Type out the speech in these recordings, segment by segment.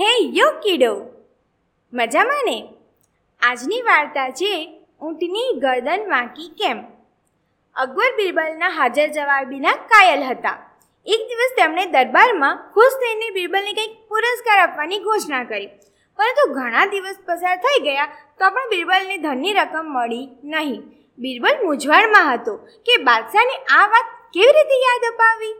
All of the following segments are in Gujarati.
હે યો કીડો મજામાં ને? આજની વાર્તા છે ઊંટની ગરદન વાંકી કેમ? અકબર બિરબલના હાજર જવાબીના કાયલ હતા. એક દિવસ તેમણે દરબારમાં ખુશ થઈને બિરબલને કંઈક પુરસ્કાર આપવાની ઘોષણા કરી. પરંતુ ઘણા દિવસ પસાર થઈ ગયા તો પણ બિરબલને ધનની રકમ મળી નહીં. બિરબલ મૂંઝવણમાં હતો કે બાદશાહને આ વાત કેવી રીતે યાદ અપાવી?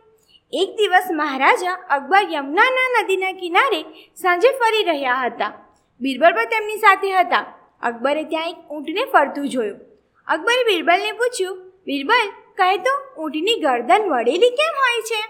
એક દિવસ મહારાજા અકબર યમુનાના નદીના કિનારે સાંજે ફરી રહ્યા હતા. બિરબલ પણ તેમની સાથે હતા. અકબરે ત્યાં એક ઊંટને ફરતું જોયું. અકબરે બિરબલને પૂછ્યું, બિરબલ કહે તો ઊંટની ગરદન વળેલી કેમ હોય છે?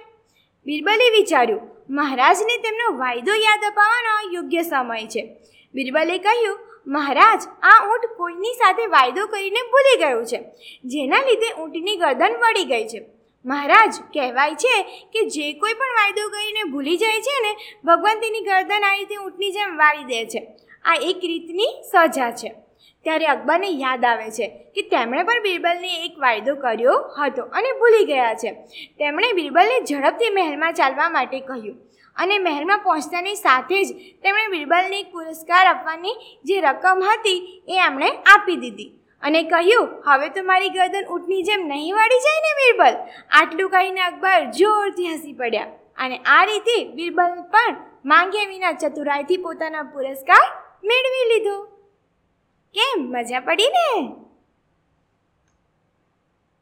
બિરબલે વિચાર્યું, મહારાજને તેમનો વાયદો યાદ અપાવવાનો યોગ્ય સમય છે. બિરબલે કહ્યું, મહારાજ, આ ઊંટ કોઈની સાથે વાયદો કરીને ભૂલી ગયું છે, જેના લીધે ઊંટની ગરદન વળી ગઈ છે. મહારાજ, કહેવાય છે કે જે કોઈ પણ વાયદો કરીને ભૂલી જાય છે ને, ભગવાન તેની ગરદન આ રીતે ઊંટની જેમ વાળી દે છે. આ એક રીતની સજા છે. ત્યારે અકબરને યાદ આવે છે કે તેમણે પણ બિરબલને એક વાયદો કર્યો હતો અને ભૂલી ગયા છે. તેમણે બિરબલને ઝડપથી મહેલમાં ચાલવા માટે કહ્યું અને મહેલમાં પહોંચતાની સાથે જ તેમણે બિરબલને પુરસ્કાર આપવાની જે રકમ હતી એ એમણે આપી દીધી. અને કહ્યું, હવે તો મારી ગરદન ઊંટની જેમ નહીં વાળી જાય ને બિરબલ આટલું કહીને અકબર જોરથી હસી પડ્યા. અને આ રીતે બિરબલ પણ માંગ્યા વિના ચતુરાઈથી પોતાના પુરસ્કાર મેળવી લીધો. કેમ? મજા પડી ને?